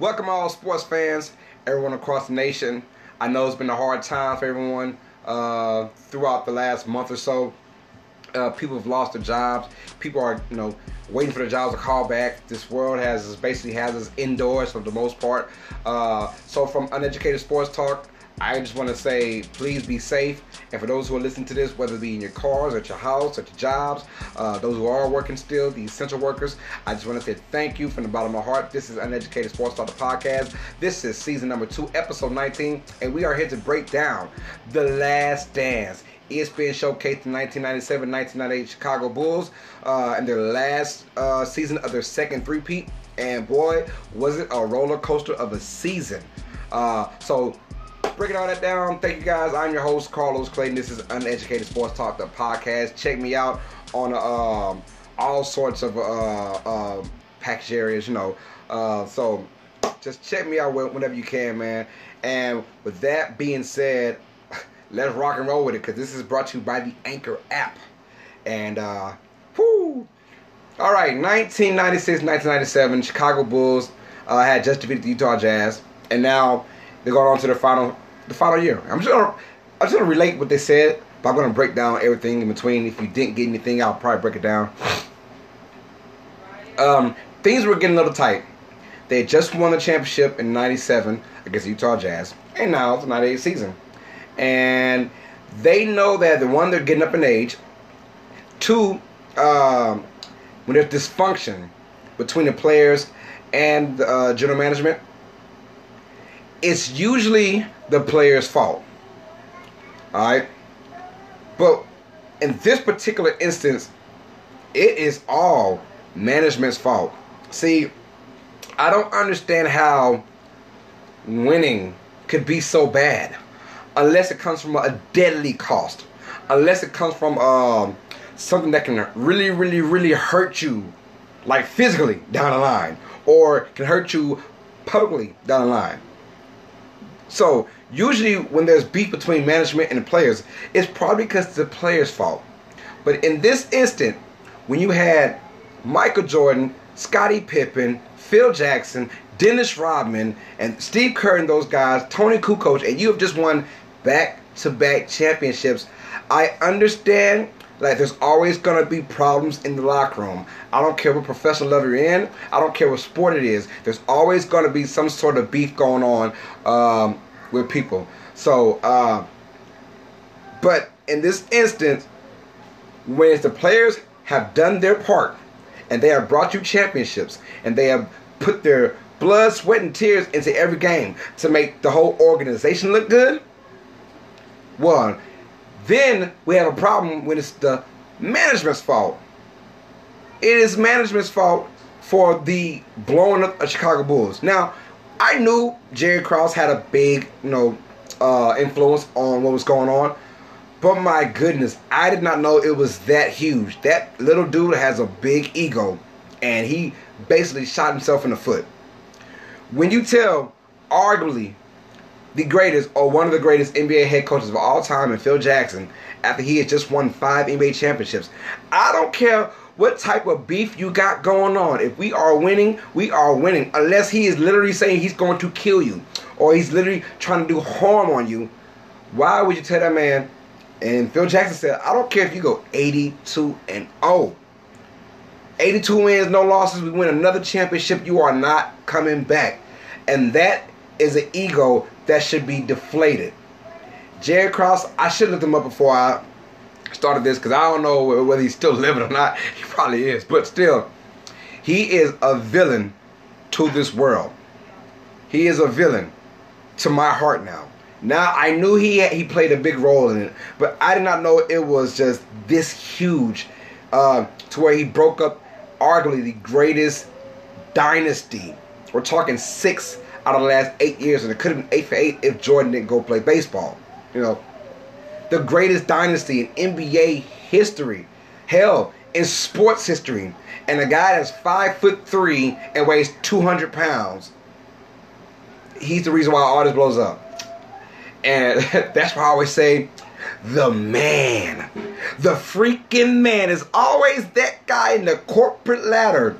Welcome all sports fans, everyone across the nation. I know it's been a hard time for everyone uh, throughout the last month or so. Uh, people have lost their jobs. People are, you know, waiting for their jobs to call back. This world has basically has us indoors for the most part. Uh, so, from Uneducated Sports Talk, I just want to say, please be safe. And for those who are listening to this, whether it be in your cars, at your house, at your jobs, uh, those who are working still, the essential workers, I just want to say thank you from the bottom of my heart. This is Uneducated Sports Talk, the podcast. This is season number two, episode 19, and we are here to break down The Last Dance. ESPN showcased the 1997-1998 Chicago Bulls uh, their last uh, season of their second three-peat. And boy, was it a roller coaster of a season. Uh, so breaking all that down, thank you guys. I'm your host, Carlos Clayton. This is Uneducated Sports Talk, the podcast. Check me out on um, all sorts of uh, uh, package areas, you know. Uh, so just check me out whenever you can, man. And with that being said, let's rock and roll with it because this is brought to you by the Anchor app. And, uh. All right, 1996, 1997, Chicago Bulls uh, had just defeated the Utah Jazz. And now they're going on to the final, the final year. I'm just gonna, I'm just gonna relate what they said, but I'm gonna break down everything in between. If you didn't get anything, I'll probably break it down. Um, things were getting a little tight. They had just won the championship in '97 against the Utah Jazz, and now it's the '98 season and they know that the one they're getting up in age. Two, um, when there's dysfunction between the players and uh, general management, it's usually the player's fault. All right, but in this particular instance, it is all management's fault. See, I don't understand how winning could be so bad unless it comes from a deadly cost, unless it comes from um, something that can really, really, really hurt you, like physically down the line, or can hurt you publicly down the line. So usually when there's beef between management and the players, it's probably because the player's fault. But in this instant, when you had Michael Jordan, Scottie Pippen, Phil Jackson, Dennis Rodman, and Steve Kerr and those guys, Toni Kukoc, and you have just won back to back championships. I understand like there's always gonna be problems in the locker room. I don't care what professional level you're in. I don't care what sport it is. There's always gonna be some sort of beef going on um, with people. So, uh, but in this instance, when the players have done their part and they have brought you championships and they have put their blood, sweat, and tears into every game to make the whole organization look good one. Then we have a problem when it's the management's fault. It is management's fault for the blowing up of Chicago Bulls. Now, I knew Jerry Krause had a big, you know, uh, influence on what was going on. But my goodness, I did not know it was that huge. That little dude has a big ego, and he basically shot himself in the foot. When you tell, arguably, the greatest or one of the greatest NBA head coaches of all time in Phil Jackson after he has just won five NBA championships. I don't care what type of beef you got going on. If we are winning, we are winning. Unless he is literally saying he's going to kill you or he's literally trying to do harm on you. Why would you tell that man? And Phil Jackson said, I don't care if you go 82 and 0. 82 wins, no losses. We win another championship. You are not coming back. And that is an ego that should be deflated. Jerry Krause, I should look him up before I started this because I don't know whether he's still living or not. He probably is, but still, he is a villain to this world. He is a villain to my heart now. Now I knew he had, he played a big role in it, but I did not know it was just this huge uh, to where he broke up arguably the greatest dynasty. We're talking six out of the last eight years, and it could have been eight for eight if Jordan didn't go play baseball. You know, the greatest dynasty in NBA history, hell, in sports history, and a guy that's five foot three and weighs two hundred pounds. He's the reason why all this blows up, and that's why I always say, the man, the freaking man is always that guy in the corporate ladder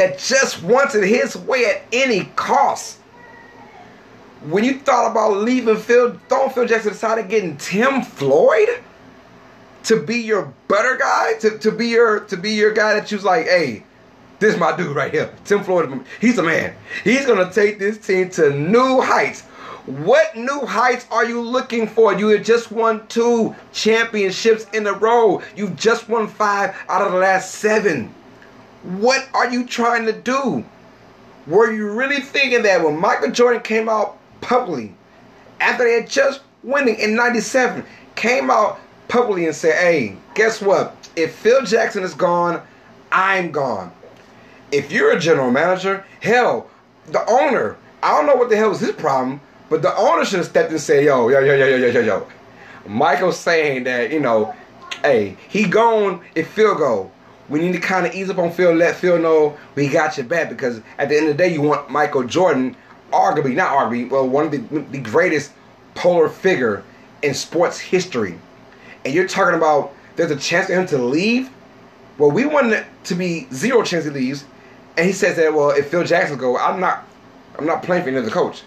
that just wants it his way at any cost. When you thought about leaving Phil, throwing Phil Jackson decided getting Tim Floyd to be your better guy, to, to be your to be your guy that you was like, hey, this is my dude right here. Tim Floyd, he's a man. He's gonna take this team to new heights. What new heights are you looking for? You just won two championships in a row. You've just won five out of the last seven. What are you trying to do? Were you really thinking that when Michael Jordan came out publicly, after they had just winning in 97, came out publicly and said, hey, guess what? If Phil Jackson is gone, I'm gone. If you're a general manager, hell, the owner, I don't know what the hell was his problem, but the owner should have stepped in and said, yo, yo, yo, yo, yo, yo, yo. Michael's saying that, you know, hey, he gone if Phil go. We need to kind of ease up on Phil, let Phil know we got your back because at the end of the day, you want Michael Jordan, arguably, not arguably, well, one of the, the greatest polar figure in sports history. And you're talking about there's a chance for him to leave? Well, we want it to be zero chance he leaves. And he says that, well, if Phil Jackson go, I'm not I'm not playing for another coach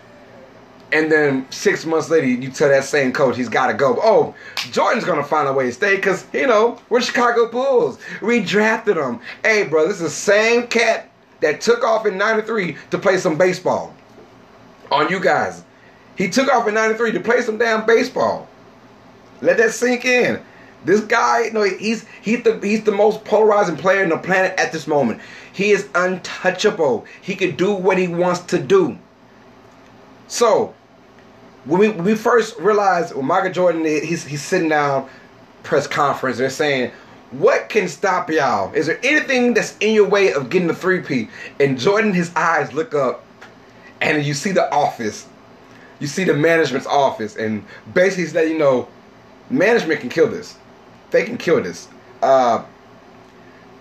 and then six months later you tell that same coach he's got to go. Oh, Jordan's gonna find a way to stay because you know we're Chicago Bulls. We drafted him. Hey, bro, this is the same cat that took off in '93 to play some baseball. On you guys, he took off in '93 to play some damn baseball. Let that sink in. This guy, know, he's he's the he's the most polarizing player in the planet at this moment. He is untouchable. He can do what he wants to do. So when we, when we first realized when Michael Jordan he's he's sitting down press conference they're saying what can stop y'all? Is there anything that's in your way of getting the three-peat and Jordan his eyes look up and you see the office. You see the management's office and basically he's letting you know management can kill this. They can kill this. Uh,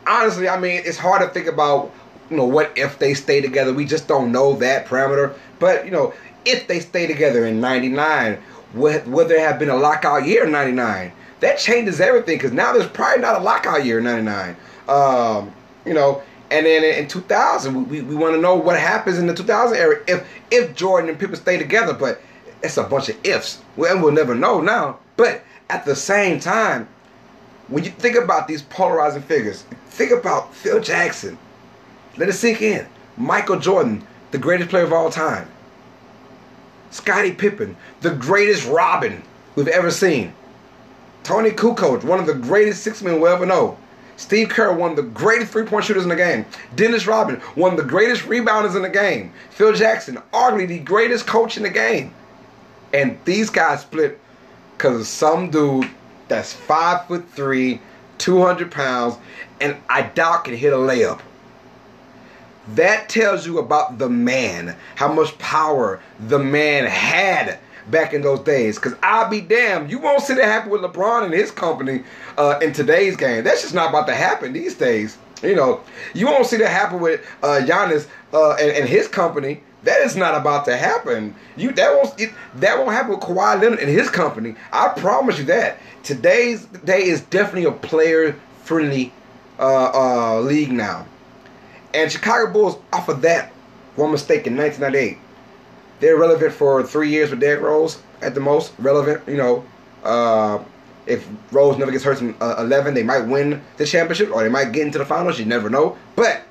honestly I mean it's hard to think about you know what if they stay together. We just don't know that parameter. But you know if they stay together in 99, would, there have been a lockout year in 99? That changes everything because now there's probably not a lockout year in 99. Um, you know, and then in 2000, we, we want to know what happens in the 2000 era if if Jordan and people stay together. But it's a bunch of ifs. Well, we'll never know now. But at the same time, when you think about these polarizing figures, think about Phil Jackson. Let it sink in. Michael Jordan, the greatest player of all time. Scottie Pippen, the greatest Robin we've ever seen. Toni Kukoc, one of the greatest six men we'll ever know. Steve Kerr, one of the greatest three-point shooters in the game. Dennis Rodman, one of the greatest rebounders in the game. Phil Jackson, arguably the greatest coach in the game. And these guys split because of some dude that's five foot three, 200 pounds, and I doubt can hit a layup. That tells you about the man, how much power the man had back in those days. Because I'll be damned, you won't see that happen with LeBron and his company uh, in today's game. That's just not about to happen these days. You know, you won't see that happen with uh, Giannis uh, and, and his company. That is not about to happen. You that won't it, that won't happen with Kawhi Leonard and his company. I promise you that. Today's day is definitely a player friendly uh, uh, league now. And Chicago Bulls, off of that one mistake in 1998, they're relevant for three years with Derrick Rose at the most. Relevant, you know. Uh, if Rose never gets hurt in uh, 11, they might win the championship or they might get into the finals. You never know. But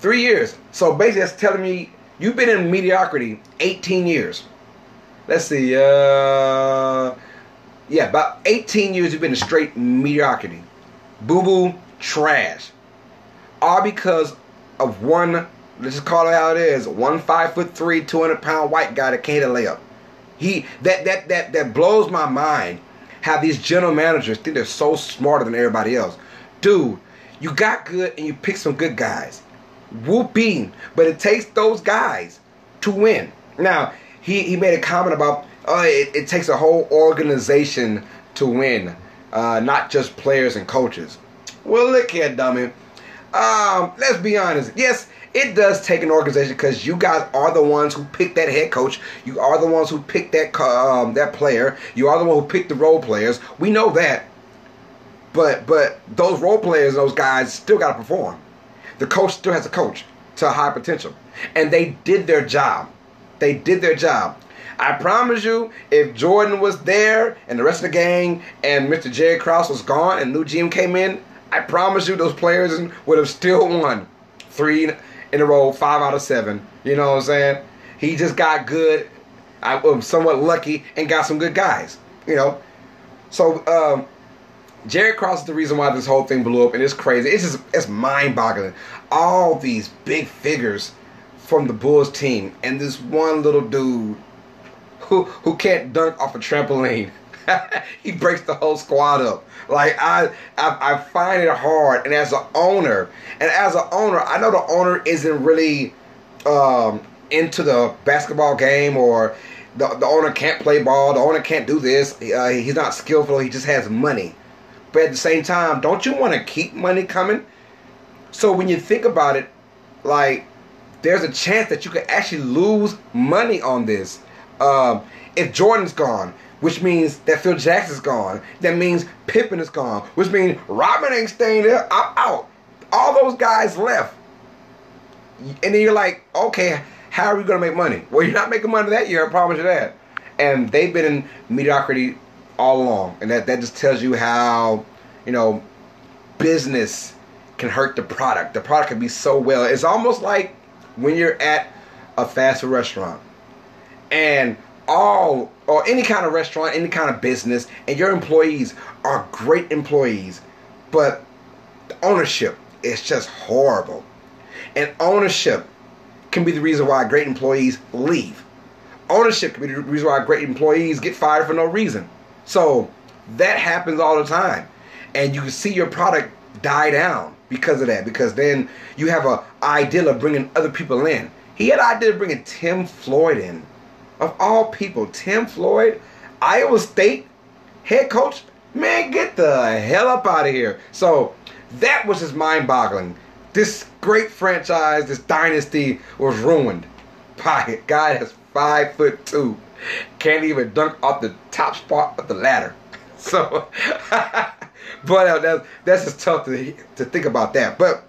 three years. So basically, that's telling me you've been in mediocrity 18 years. Let's see. Uh, yeah, about 18 years you've been in straight mediocrity. Boo boo, trash all because of one, let's just call it how it is, one five foot three, 200 pound white guy that can't hit a layup. He that that that that blows my mind how these general managers think they're so smarter than everybody else. Dude, you got good and you pick some good guys. Whooping. But it takes those guys to win. Now, he, he made a comment about oh, it, it takes a whole organization to win, uh, not just players and coaches. Well, look here, dummy um, let's be honest. Yes, it does take an organization because you guys are the ones who pick that head coach. You are the ones who pick that um, that player. You are the one who pick the role players. We know that. But but those role players, those guys, still got to perform. the coach still has a coach to high potential. And they did their job. They did their job. I promise you, if Jordan was there and the rest of the gang and Mr. Jerry Krause was gone and new GM came in, I promise you those players would have still won three in a row, five out of seven. You know what I'm saying? He just got good. I was somewhat lucky and got some good guys. You know, so um, Jerry Krause is the reason why this whole thing blew up, and it's crazy. It's just it's mind-boggling. All these big figures from the Bulls team, and this one little dude who who can't dunk off a trampoline. he breaks the whole squad up. Like I, I, I find it hard. And as an owner, and as an owner, I know the owner isn't really um, into the basketball game, or the the owner can't play ball. The owner can't do this. Uh, he's not skillful. He just has money. But at the same time, don't you want to keep money coming? So when you think about it, like there's a chance that you could actually lose money on this. Um, if Jordan's gone, which means that Phil Jackson's gone, that means Pippen is gone, which means Robin ain't staying there. I'm out. All those guys left. And then you're like, okay, how are we going to make money? Well, you're not making money that year, I promise you that. And they've been in mediocrity all along. And that, that just tells you how, you know, business can hurt the product. The product can be so well. It's almost like when you're at a fast food restaurant and all or any kind of restaurant, any kind of business, and your employees are great employees, but ownership is just horrible. And ownership can be the reason why great employees leave. Ownership can be the reason why great employees get fired for no reason. So that happens all the time. And you can see your product die down because of that. Because then you have a idea of bringing other people in. He had an idea of bringing Tim Floyd in of all people, Tim Floyd, Iowa State head coach, man, get the hell up out of here. So that was just mind boggling. This great franchise, this dynasty was ruined by a guy that's five foot two, can't even dunk off the top spot of the ladder. So, but uh, that's, that's just tough to, to think about that. But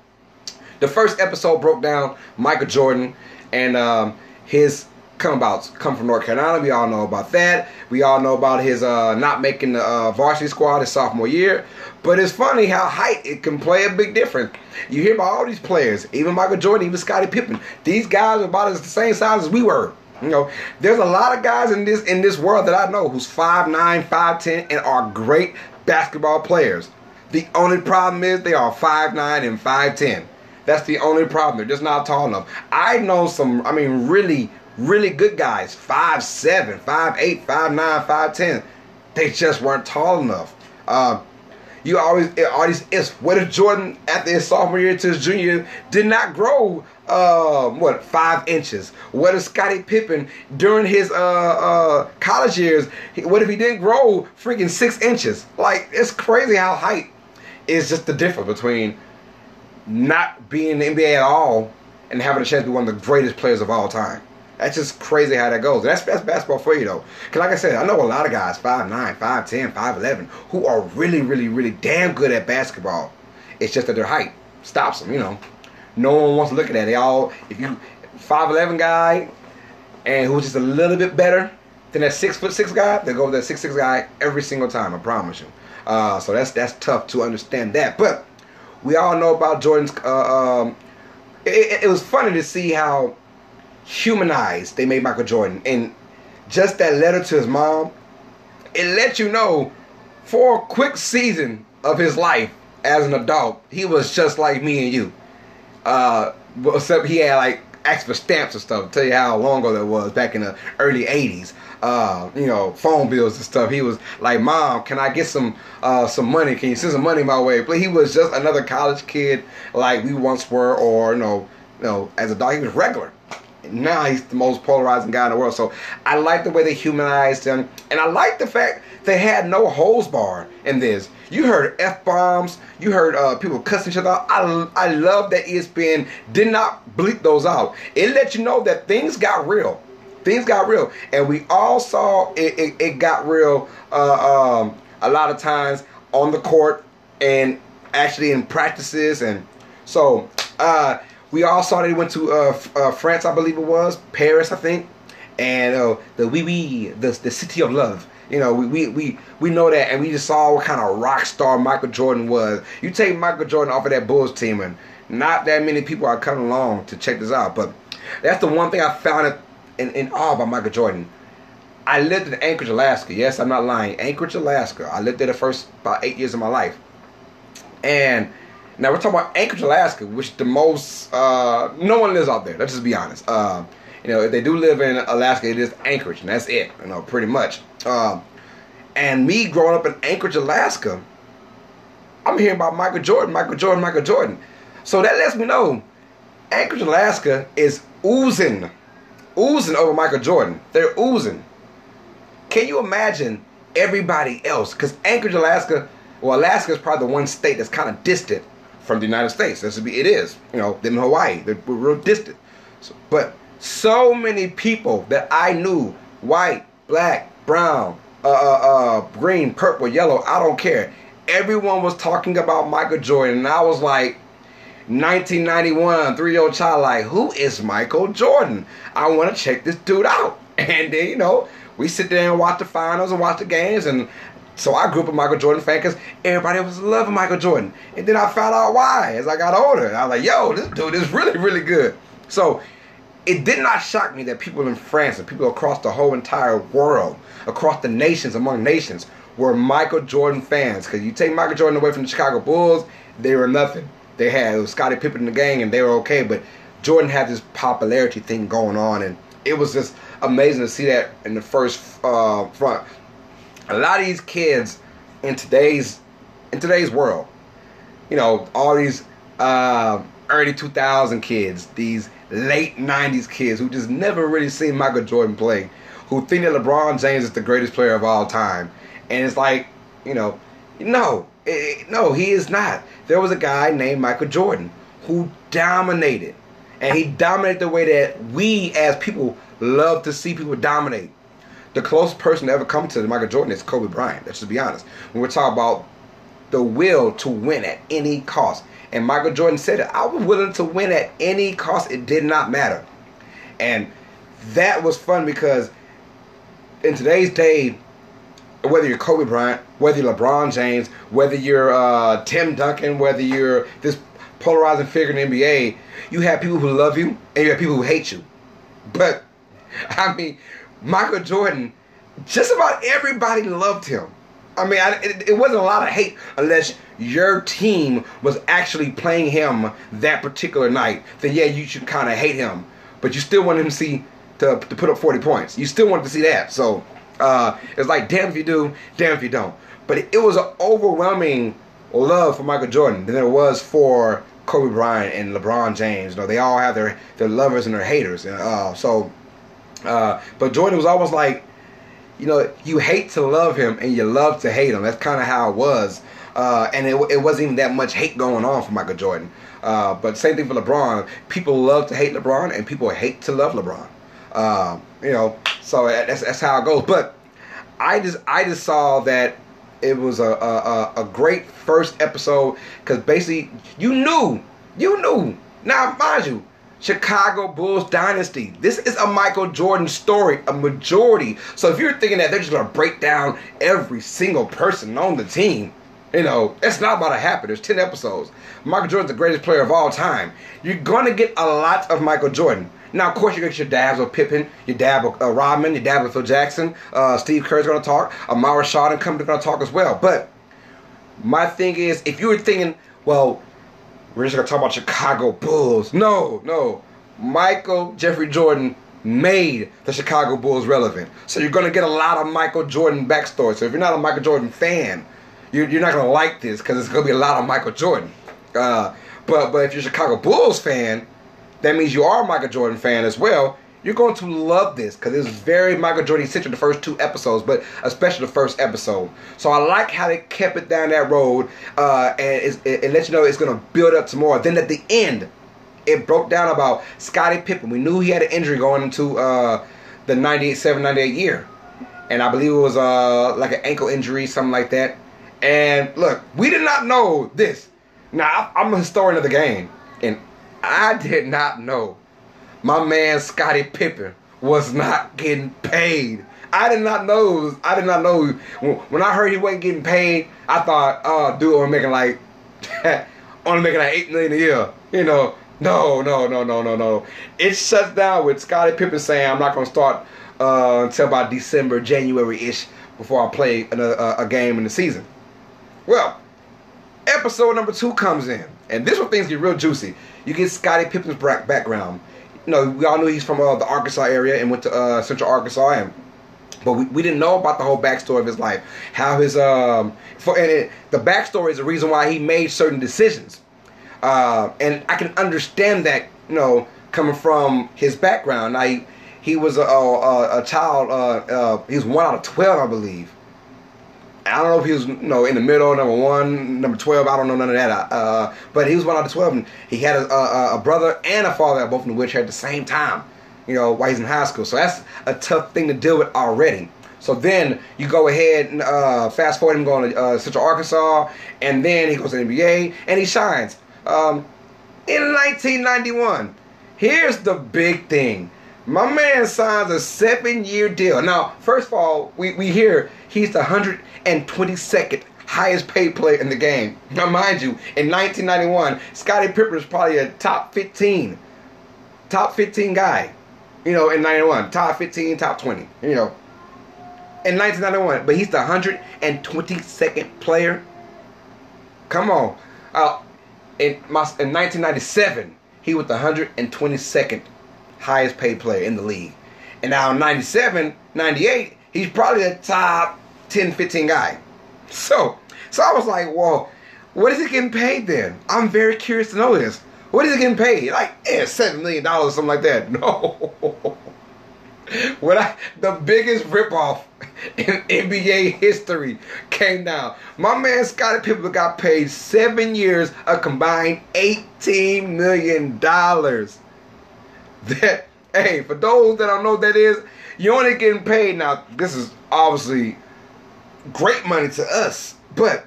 the first episode broke down Michael Jordan and um, his come about come from North Carolina. We all know about that. We all know about his uh, not making the uh, varsity squad his sophomore year. But it's funny how height it can play a big difference. You hear about all these players, even Michael Jordan, even Scottie Pippen. These guys are about the same size as we were. You know, there's a lot of guys in this in this world that I know who's 5'9", 5'10", and are great basketball players. The only problem is they are 5'9", and 5'10". That's the only problem. They're just not tall enough. I know some, I mean, really, really good guys, five seven, five eight, five nine, five ten. They just weren't tall enough. Uh, you always all these ifs. What if Jordan after his sophomore year to his junior year did not grow uh, what five inches? What if Scottie Pippen during his uh, uh, college years? What if he didn't grow freaking six inches? Like it's crazy how height is just the difference between not being in the NBA at all and having a chance to be one of the greatest players of all time. That's just crazy how that goes. That's that's basketball for you though. Cause like I said, I know a lot of guys, 5'9, 5'10, 5'11, who are really, really, really damn good at basketball. It's just that their height stops them, you know. No one wants to look at that. They all if you 5'11 guy and who's just a little bit better than that six foot six guy, they go with that six six guy every single time, I promise you. Uh, so that's that's tough to understand that. But we all know about Jordan's uh, um, it, it was funny to see how humanized they made Michael Jordan. And just that letter to his mom, it let you know for a quick season of his life as an adult, he was just like me and you. Uh, except he had like asked for stamps and stuff. Tell you how long ago that was back in the early '80s. Uh, you know, phone bills and stuff. He was like, "Mom, can I get some uh, some money? Can you send some money my way?" But he was just another college kid like we once were, or you know, you know, as a dog, he was regular now he's the most polarizing guy in the world. So I like the way they humanized him, and I like the fact they had no hose bar in this. You heard f bombs, you heard uh, people cussing each other out. I I love that ESPN did not bleep those out. It let you know that things got real. Things got real, and we all saw it. It, it got real uh, um, a lot of times on the court and actually in practices, and so Uh, we all saw that he went to uh, uh, France, I believe it was Paris, I think, and uh, the wee wee, the the city of love. You know, we, we we we know that, and we just saw what kind of rock star Michael Jordan was. You take Michael Jordan off of that Bulls team, and not that many people are coming along to check this out. But that's the one thing I found in, in awe about Michael Jordan. I lived in Anchorage, Alaska. Yes, I'm not lying. Anchorage, Alaska. I lived there the first about eight years of my life. And now we're talking about Anchorage, Alaska, which the most uh, no one lives out there. Let's just be honest. Uh, you know, if they do live in Alaska, it is Anchorage, and that's it. You know, pretty much. Uh, and me growing up in Anchorage, Alaska, I'm hearing about Michael Jordan, Michael Jordan, Michael Jordan. So that lets me know Anchorage, Alaska is oozing, oozing over Michael Jordan. They're oozing. Can you imagine everybody else? Because Anchorage, Alaska, well, Alaska is probably the one state that's kind of distant from the United States. That's be, it is. You know, them Hawaii, they're real distant. So, but so many people that I knew, white, black, brown, uh, uh, uh, green, purple, yellow, I don't care. Everyone was talking about Michael Jordan, and I was like, 1991, three year old child, like, who is Michael Jordan? I want to check this dude out. And then, you know, we sit there and watch the finals and watch the games. And so I grew up a Michael Jordan fan because everybody was loving Michael Jordan. And then I found out why as I got older. I was like, yo, this dude is really, really good. So it did not shock me that people in France and people across the whole entire world, across the nations, among nations, were Michael Jordan fans. Because you take Michael Jordan away from the Chicago Bulls, they were nothing. They had Scottie Pippen in the gang and they were okay. But Jordan had this popularity thing going on. And it was just amazing to see that in the first uh, front. A lot of these kids in today's in today's world, you know, all these uh, early 2000 kids, these late 90s kids who just never really seen Michael Jordan play, who think that LeBron James is the greatest player of all time, and it's like, you know, no, it, no, he is not. There was a guy named Michael Jordan who dominated, and he dominated the way that we as people love to see people dominate. The closest person to ever come to Michael Jordan is Kobe Bryant. Let's just be honest. When we're talking about the will to win at any cost. And Michael Jordan said it. I was willing to win at any cost. It did not matter. And that was fun because in today's day, whether you're Kobe Bryant, whether you're LeBron James, whether you're uh, Tim Duncan, whether you're this polarizing figure in the NBA, you have people who love you and you have people who hate you. But I mean, Michael Jordan, just about everybody loved him. I mean, I, it, it, wasn't a lot of hate unless your team was actually playing him that particular night. Then yeah, you should kind of hate him, but you still wanted him to see to, to put up 40 points. You still wanted to see that. So uh, it's like damn if you do, damn if you don't. But it, it was an overwhelming love for Michael Jordan than there was for Kobe Bryant and LeBron James. You know, they all have their their lovers and their haters. And, uh, so, uh, but Jordan was almost like you know, you hate to love him and you love to hate him. That's kind of how it was. Uh, and it, it wasn't even that much hate going on for Michael Jordan. Uh, but same thing for LeBron. People love to hate LeBron and people hate to love LeBron. Uh, you know, so that's, that's how it goes. But I just I just saw that it was a a, a great first episode because basically you knew you knew. Now mind you, Chicago Bulls dynasty. This is a Michael Jordan story, a majority. So if you're thinking that they're just gonna break down every single person on the team, you know, it's not about to happen. There's 10 episodes. Michael Jordan's the greatest player of all time. You're gonna get a lot of Michael Jordan. Now, of course, you get your dabs of Pippen, your dab of uh, Rodman, your dab of Phil Jackson. Uh, Steve Kerr's gonna talk. Ahmad Rashad and company gonna talk as well. But my thing is, if you were thinking, well, we're just gonna talk about Chicago Bulls. No, no. Michael Jeffrey Jordan made the Chicago Bulls relevant. So you're gonna get a lot of Michael Jordan backstory. So if you're not a Michael Jordan fan, you're, not gonna like this because it's gonna be a lot of Michael Jordan. Uh, but but if you're a Chicago Bulls fan, that means you are a Michael Jordan fan as well. You're going to love this because it's very Michael Jordan centric the first two episodes, but especially the first episode. So I like how they kept it down that road, uh, and it, it lets you know it's going to build up to more. Then at the end, it broke down about Scottie Pippen. We knew he had an injury going into uh, the 98, 7, 98 year. And I believe it was uh, like an ankle injury, something like that. And look, we did not know this. Now, I'm a historian of the game. And I did not know my man Scottie Pippen was not getting paid. I did not know. I did not know. When I heard he wasn't getting paid, I thought, oh, dude, I'm making like, only making like eight million a year. You know, no, no, no, no, no, no. It shuts down with Scottie Pippen saying, I'm not gonna start uh, until about December, January ish before I play another, uh, a game in the season. Well, episode number two comes in, and this one things get real juicy. You get Scottie Pippen's background. Know, we all knew he's from uh, the Arkansas area and went to uh, Central Arkansas, and but we, we didn't know about the whole backstory of his life. How his um for and it, the backstory is the reason why he made certain decisions. Uh, and I can understand that, you know, coming from his background. He, he was a, a, a child. Uh, uh, he was one out of twelve, I believe. I don't know if he was, you know, in the middle, number one, number twelve. I don't know none of that. Uh, but he was one out of twelve, and he had a, a, a brother and a father, both in wheelchair at the same time. You know, while he's in high school. So that's a tough thing to deal with already. So then you go ahead and uh, fast forward him going to uh, Central Arkansas, and then he goes to the NBA and he shines. Um, in 1991, here's the big thing. My man signs a seven year deal. Now, first of all, we, we hear he's the 122nd highest paid player in the game. Now, mind you, in 1991, Scottie Pippen was probably a top 15, top 15 guy, you know, in 91. Top 15, top 20, you know, in 1991. But he's the 122nd player. Come on. Uh, in, my, in 1997, he was the 122nd highest paid player in the league. And now in 97, 98, he's probably the top 10, 15 guy. So, so I was like, well, what is he getting paid then? I'm very curious to know this. What is he getting paid? Like, eh, seven million dollars, or something like that. No. when I the biggest ripoff in NBA history came down. My man Scottie Pippen got paid seven years, a combined eighteen million dollars. That hey, for those that don't know what that is, you're only getting paid now. This is obviously great money to us, but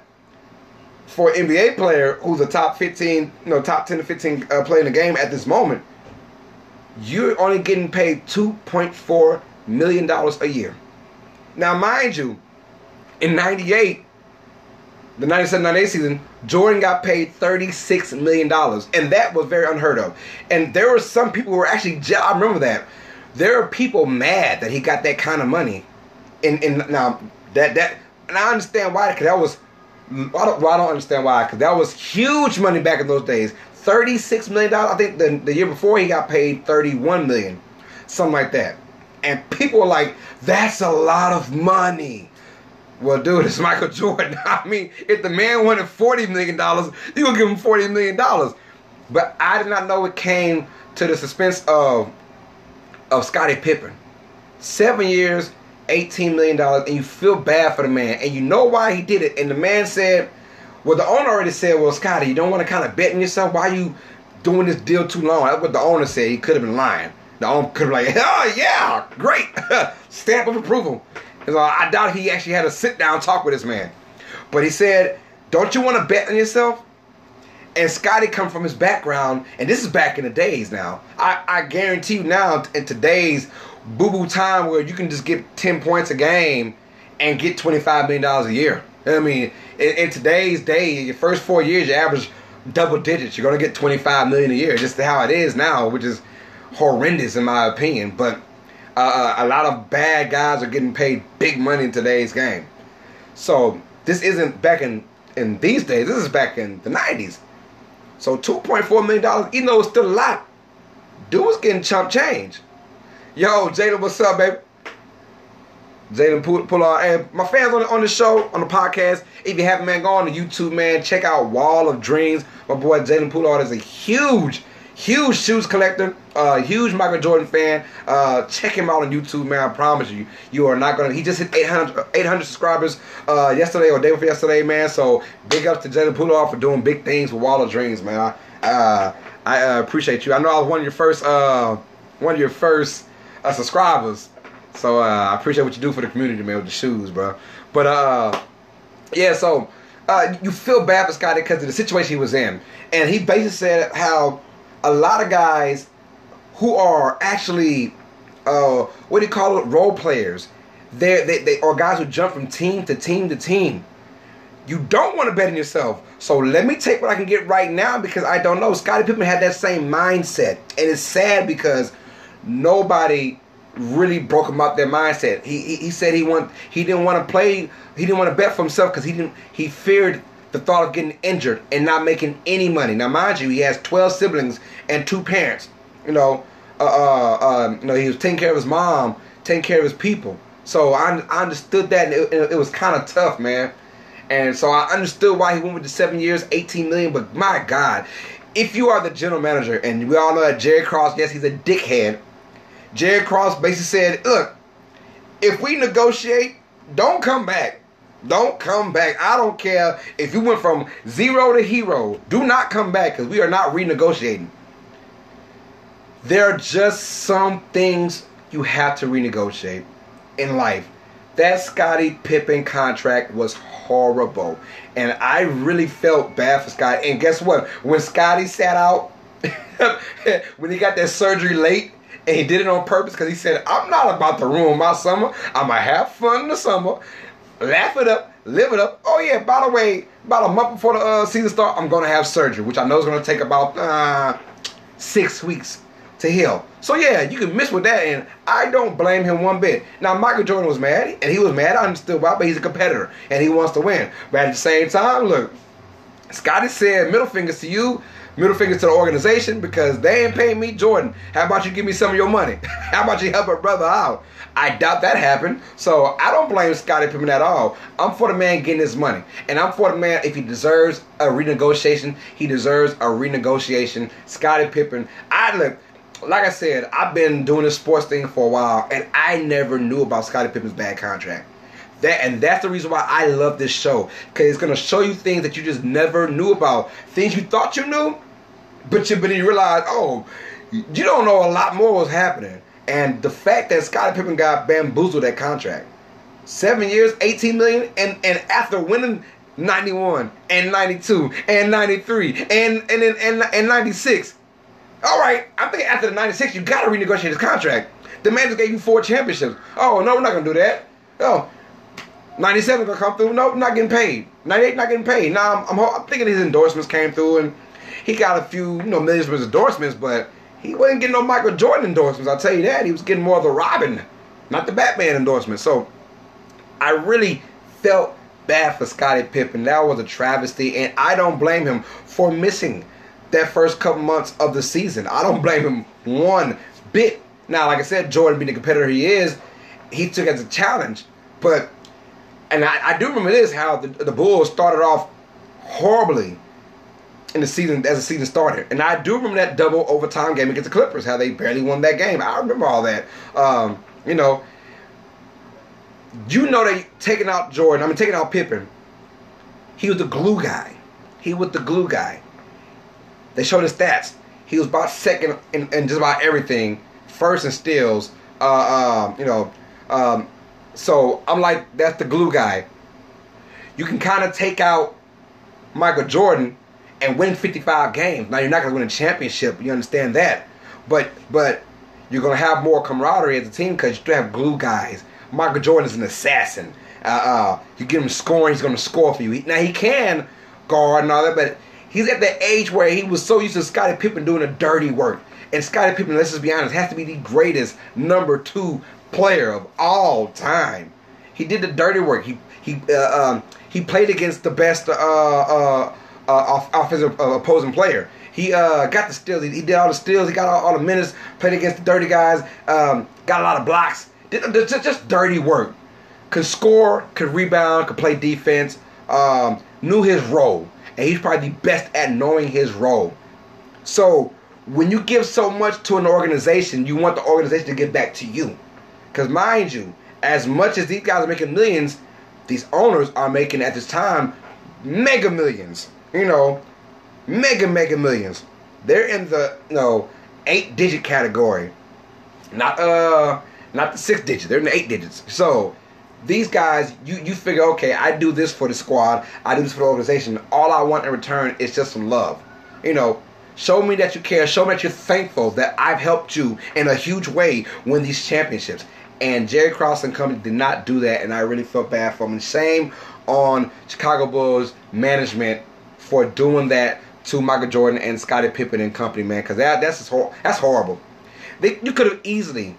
for an NBA player who's a top 15, you know, top 10 to 15 uh, player in the game at this moment, you're only getting paid $2.4 million a year. Now, mind you, in 98, the 97 98 season, Jordan got paid $36 million. And that was very unheard of. And there were some people who were actually, I remember that. There are people mad that he got that kind of money. And, and now, that, that, and I understand why, because that was, I don't, well, I don't understand why, because that was huge money back in those days. $36 million. I think the, the year before he got paid 31 million. Something like that. And people were like, that's a lot of money. Well, dude, it's Michael Jordan. I mean, if the man wanted $40 million, you gonna give him $40 million. But I did not know it came to the suspense of of Scottie Pippen. Seven years, $18 million, and you feel bad for the man. And you know why he did it. And the man said, well, the owner already said, well, Scottie, you don't want to kind of bet in yourself. Why are you doing this deal too long? That's what the owner said. He could have been lying. The owner could have been like, oh, yeah, great. Stamp of approval. I doubt he actually had a sit down talk with this man. But he said, don't you want to bet on yourself? And Scottie come from his background, and this is back in the days now. I, I guarantee you now, in today's boo-boo time where you can just get 10 points a game and get $25 million a year. I mean, in, in, today's day, your first four years, you average double digits. You're gonna get 25 million a year, just how it is now, which is horrendous in my opinion. But uh, uh, a lot of bad guys are getting paid big money in today's game. So this isn't back in in these days. This is back in the 90s. So 2.4 million dollars, even though it's still a lot, dude was getting chump change. Yo, Jada, what's up, baby? Zayden Pullard. And my fans on the, on the show, on the podcast, if you haven't, man, go on to YouTube, man. Check out Wall of Dreams. My boy Jalen Pullard is a huge, huge shoes collector, uh, huge Michael Jordan fan. Uh, check him out on YouTube, man. I promise you, you are not to. He just hit 800, 800 subscribers uh, yesterday or day before yesterday, man. So big ups to Jalen Pullard for doing big things with Wall of Dreams, man. I, uh, I uh, appreciate you. I know I was one of your first, uh, one of your first subscribers. So uh, I appreciate what you do for the community, man, with the shoes, bro. But uh, yeah, so uh, you feel bad for Scottie because of the situation he was in, and he basically said how a lot of guys who are actually uh, what do you call it? Role players. They're, they they or guys who jump from team to team to team. You don't want to bet on yourself. So let me take what i can get right now because i don't know. Scottie pippen had that same mindset. And it's sad because nobody really broke him out their mindset. He, he, he said he want he didn't want to play he didn't want to bet for himself because he didn't he feared the thought of getting injured and not making any money now mind you he has 12 siblings and two parents you know uh, uh, uh, you know, he was taking care of his mom, taking care of his people. So I, I understood that, and it, it was kind of tough, man. And so I understood why he went with the seven years, 18 million. But my God, if you are the general manager, and we all know that Jerry Krause, yes, he's a dickhead. Jerry Krause basically said, "Look, if we negotiate, don't come back." Don't come back. I don't care if you went from zero to hero. Do not come back because we are not renegotiating. There are just some things you have to renegotiate in life. That Scottie Pippen contract was horrible. And I really felt bad for Scottie. And guess what? When Scottie sat out, when he got that surgery late, and he did it on purpose because he said, I'm not about to ruin my summer. I'm going to have fun in the summer, laugh it up, live it up. Oh, yeah, by the way, about a month before the uh, season start, I'm to have surgery, which I know is to take about uh, six weeks to heal. So yeah, you can miss with that, and I don't blame him one bit. Now Michael Jordan was mad, and he was mad. I understood why, but he's a competitor and he wants to win. But at the same time, look, Scottie said middle fingers to you, middle fingers to the organization because they ain't paying me Jordan. How about you give me some of your money? How about you help a brother out? I doubt that happened. So I don't blame Scottie Pippen at all. I'm for the man getting his money. And I'm for the man if he deserves a renegotiation, he deserves a renegotiation. Scottie Pippen, I look like I said, I've been doing this sports thing for a while, and I never knew about Scottie Pippen's bad contract. That and that's the reason why I love this show because it's gonna show you things that you just never knew about, things you thought you knew, but you but you realize, oh, you don't know a lot more was happening. And the fact that Scottie Pippen got bamboozled that contract, seven years, eighteen million, and and after winning 91 and 92 and 93 and and and, and, and 96 all right, I think after the 96, you got to renegotiate his contract. The man just gave you four championships. Oh, no, we're not going to do that. Oh, 97 going to come through. No, not getting paid. 98 not getting paid. Now, I'm, I'm, I'm, thinking his endorsements came through and he got a few, you know, millions of his endorsements, but he wasn't getting no Michael Jordan endorsements. I'll tell you that. He was getting more of the Robin, not the Batman endorsement. So I really felt bad for Scottie Pippen. That was a travesty, and I don't blame him for missing – that first couple months of the season. I don't blame him one bit. Now, like I said, Jordan being the competitor he is, he took it as a challenge. But, and I, I do remember this how the, the Bulls started off horribly in the season as the season started. And I do remember that double overtime game against the Clippers, how they barely won that game. I remember all that. Um, you know, you know they taking out Jordan, I mean taking out Pippen. He was the glue guy. He was the glue guy. They showed his stats. He was about second in, in just about everything. First in steals. Uh, um, you know, um, so I'm like, that's the glue guy. You can kind of take out Michael Jordan and win 55 games. Now you're not going to win a championship. You understand that, but but you're going to have more camaraderie as a team because you still have glue guys. Michael Jordan is an assassin. Uh, uh, you get him scoring, he's going to score for you. Now he can guard and all that, but He's at the age where he was so used to Scottie Pippen doing the dirty work. And Scottie Pippen, let's just be honest, has to be the greatest number two player of all time. He did the dirty work. He he uh, um, he played against the best uh, uh, uh, offensive uh, opposing player. He uh, got the steals. He, he, did all the steals. He got all, all, the minutes. Played against the dirty guys. Um, got a lot of blocks. Did, just, just dirty work. Could score. Could rebound. Could play defense. Um, knew his role and he's probably the best at knowing his role. So when you give so much to an organization, you want the organization to give back to you. Because mind you, as much as these guys are making millions, these owners are making at this time mega millions. You know, mega mega millions. They're in the you know eight digit category, not uh not the six digit. They're in the eight digits. So these guys, you you figure, okay, I do this for the squad, I do this for the organization. All I want in return is just some love, you know. Show me that you care. Show me that you're thankful that I've helped you in a huge way win these championships. And Jerry Krause and company did not do that, and I really felt bad for him. shame on Chicago Bulls management for doing that to Michael Jordan and Scottie Pippen and company, man, because that that's hor- that's horrible. They, you could have easily,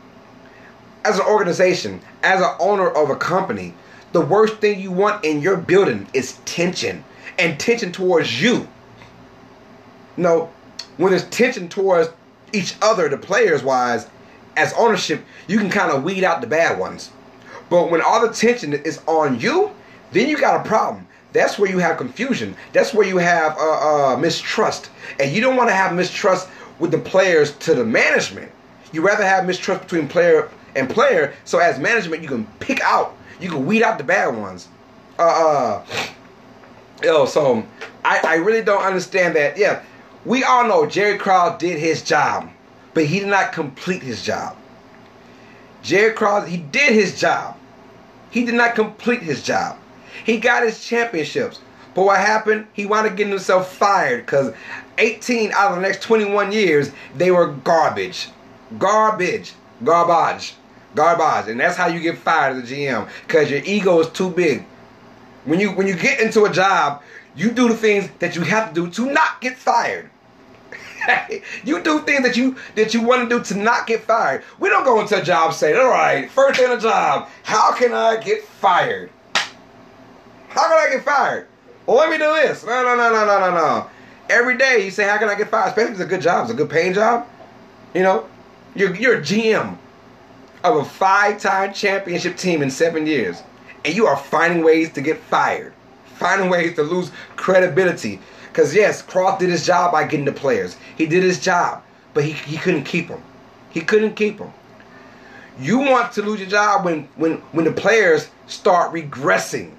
as an organization, as an owner of a company, the worst thing you want in your building is tension and tension towards you. No, when there's tension towards each other, the players wise, as ownership, you can kind of weed out the bad ones. But when all the tension is on you, then you got a problem. That's where you have confusion. That's where you have uh, uh, mistrust. And you don't want to have mistrust with the players to the management. You rather have mistrust between player and player. So as management, you can pick out, you can weed out the bad ones. Uh, uh so I, I really don't understand that. Yeah, we all know Jerry Krause did his job, but he did not complete his job. Jerry Krause, he did his job. He did not complete his job. He got his championships. But what happened? He wound up getting himself fired because 18 out of the next 21 years, they were garbage. Garbage. Garbage. Garbage. And that's how you get fired as a GM. Because your ego is too big. When you when you get into a job, you do the things that you have to do to not get fired. you do things that you that you want to do to not get fired. We don't go into a job saying, all right, first day on a job, how can I get fired? How can I get fired? Well, let me do this. No, no, no, no, no, no, no. Every day you say, how can I get fired? Especially if it's a good job, it's a good paying job. You know, you're, you're a GM of a five-time championship team in seven years, and you are finding ways to get fired, finding ways to lose credibility. Because yes, Krause did his job by getting the players. He did his job, but he, he couldn't keep them. He couldn't keep them. You want to lose your job when when when the players start regressing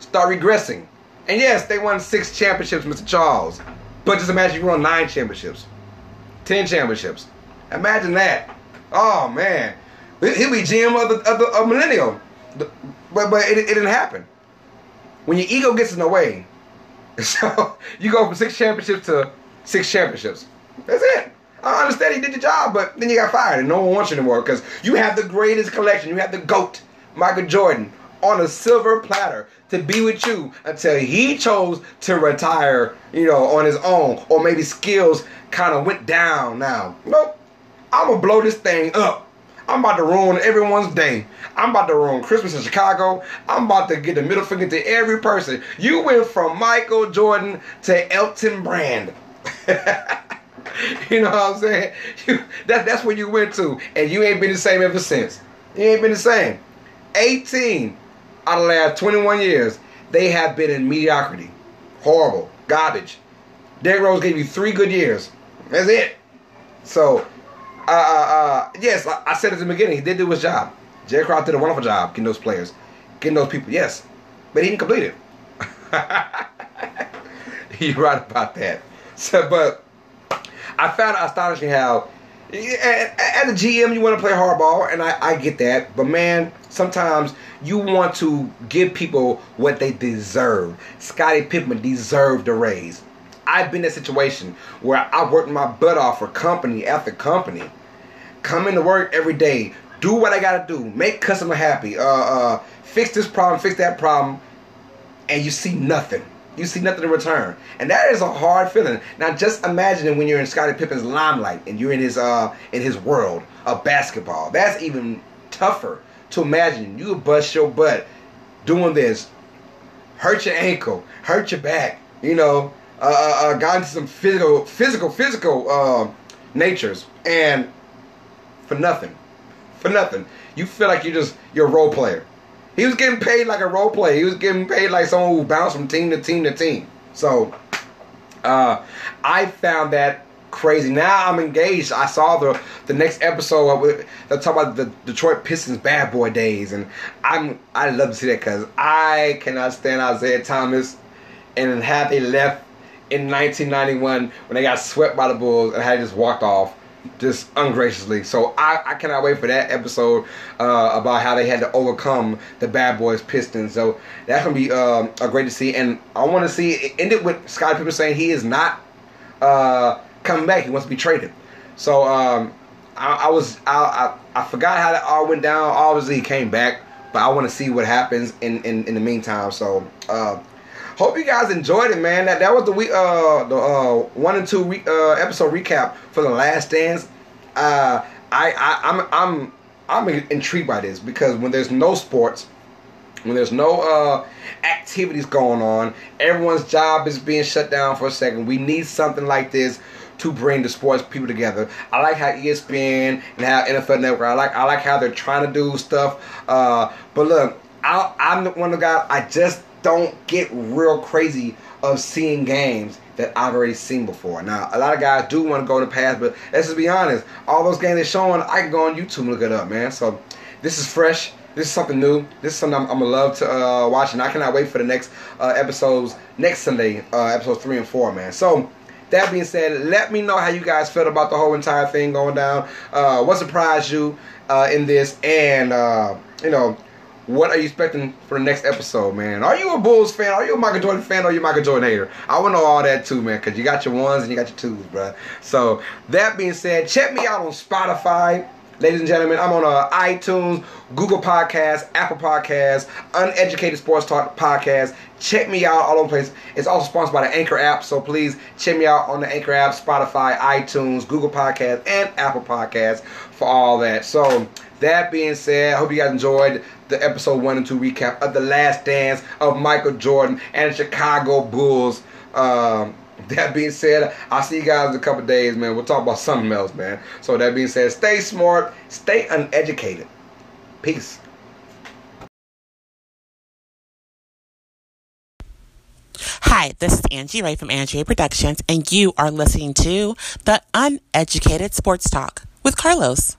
start regressing. And yes, they won six championships, Mr. Charles. But just imagine you won nine championships, ten championships. Imagine that. Oh man, he'll be GM of the of, the, of Millennium. But but it, it didn't happen. When your ego gets in the way, so you go from six championships to six championships. That's it. I understand he did the job, but then you got fired and no one wants you anymore because you have the greatest collection. You have the GOAT, Michael Jordan, on a silver platter to be with you until he chose to retire, you know, on his own, or maybe skills kind of went down now. Nope. I'm gonna blow this thing up. I'm about to ruin everyone's day. I'm about to ruin Christmas in Chicago. I'm about to get the middle finger to every person. You went from Michael Jordan to Elton Brand. you know what I'm saying? You, that, that's where you went to, and you ain't been the same ever since. You ain't been the same. 18 out of the last 21 years, they have been in mediocrity. Horrible. Garbage. Derrick Rose gave you three good years. That's it. So, uh, uh, uh yes, I, I said at the beginning, he did do his job. Jerry Krause did a wonderful job getting those players, getting those people, yes. But he didn't complete it. You're right about that. So, but I found astonishing how as a GM, you want to play hardball, and I, I get that. But man, sometimes you want to give people what they deserve. Scottie Pippen deserved a raise. I've been in a situation where I worked my butt off for company after company. Come into work every day, do what I gotta do, make customer happy, uh, uh, fix this problem, fix that problem, and you see nothing. You see nothing in return, and that is a hard feeling. Now, just imagine when you're in Scottie Pippen's limelight and you're in his uh in his world of basketball. That's even tougher to imagine. You bust your butt doing this, hurt your ankle, hurt your back. You know, uh, uh, uh got into some physical, physical, physical uh, natures, and for nothing, for nothing. You feel like you just you're a role player. He was getting paid like a role player. He was getting paid like someone who bounced from team to team to team. So uh, I found that crazy. Now I'm engaged. I saw the the next episode. They talk about the Detroit Pistons bad boy days, and I'm I love to see that because I cannot stand Isiah Thomas and how they left in 1991 when they got swept by the Bulls and had just walked off just ungraciously. So I, I cannot wait for that episode uh, about how they had to overcome the Bad Boys Pistons. So that's gonna be uh, a great to see, and I want to see it ended with Scottie Pippen saying he is not uh, coming back. He wants to be traded. So um, I, I, was I, I, I forgot how that all went down. Obviously, he came back, but I want to see what happens in, in, in the meantime. So uh, hope you guys enjoyed it, man. That that was the week uh the uh one and two re- uh episode recap for the Last Dance. Uh, I, I I'm I'm I'm intrigued by this because when there's no sports, when there's no uh, activities going on, everyone's job is being shut down for a second. We need something like this to bring the sports people together. I like how ESPN and how NFL Network. I like I like how they're trying to do stuff. Uh, but look, I, I'm the one of the guys. I just don't get real crazy of seeing games that I've already seen before. Now, a lot of guys do want to go in the past, but let's just be honest. All those games they're showing, I can go on YouTube and look it up, man. So this is fresh. This is something new. This is something I'm, I'm gonna love to uh, watch, and I cannot wait for the next uh, episodes next Sunday, uh, episodes three and four, man. So. That being said, let me know how you guys felt about the whole entire thing going down. Uh, what surprised you uh, in this, and uh, you know, what are you expecting for the next episode, man? Are you a Bulls fan? Are you a Michael Jordan fan? Or are you a Michael Jordan hater? I want to know all that too, man, because you got your ones and you got your twos, bro. So, that being said, check me out on Spotify. Ladies and gentlemen, I'm on uh, iTunes, Google Podcasts, Apple Podcasts, Uneducated Sports Talk Podcast. Check me out all over the place. It's also sponsored by the Anchor app, so please check me out on the Anchor app, Spotify, iTunes, Google Podcasts, and Apple Podcasts for all that. So, that being said, I hope you guys enjoyed the episode one and two recap of the last dance of Michael Jordan and the Chicago Bulls. Um, that being said, I'll see you guys in a couple days, man. We'll talk about something else, man. So that being said, stay smart, stay uneducated. Peace. Hi, this is Angie Ray from Angie Ray Productions, and you are listening to the Uneducated Sports Talk with Carlos.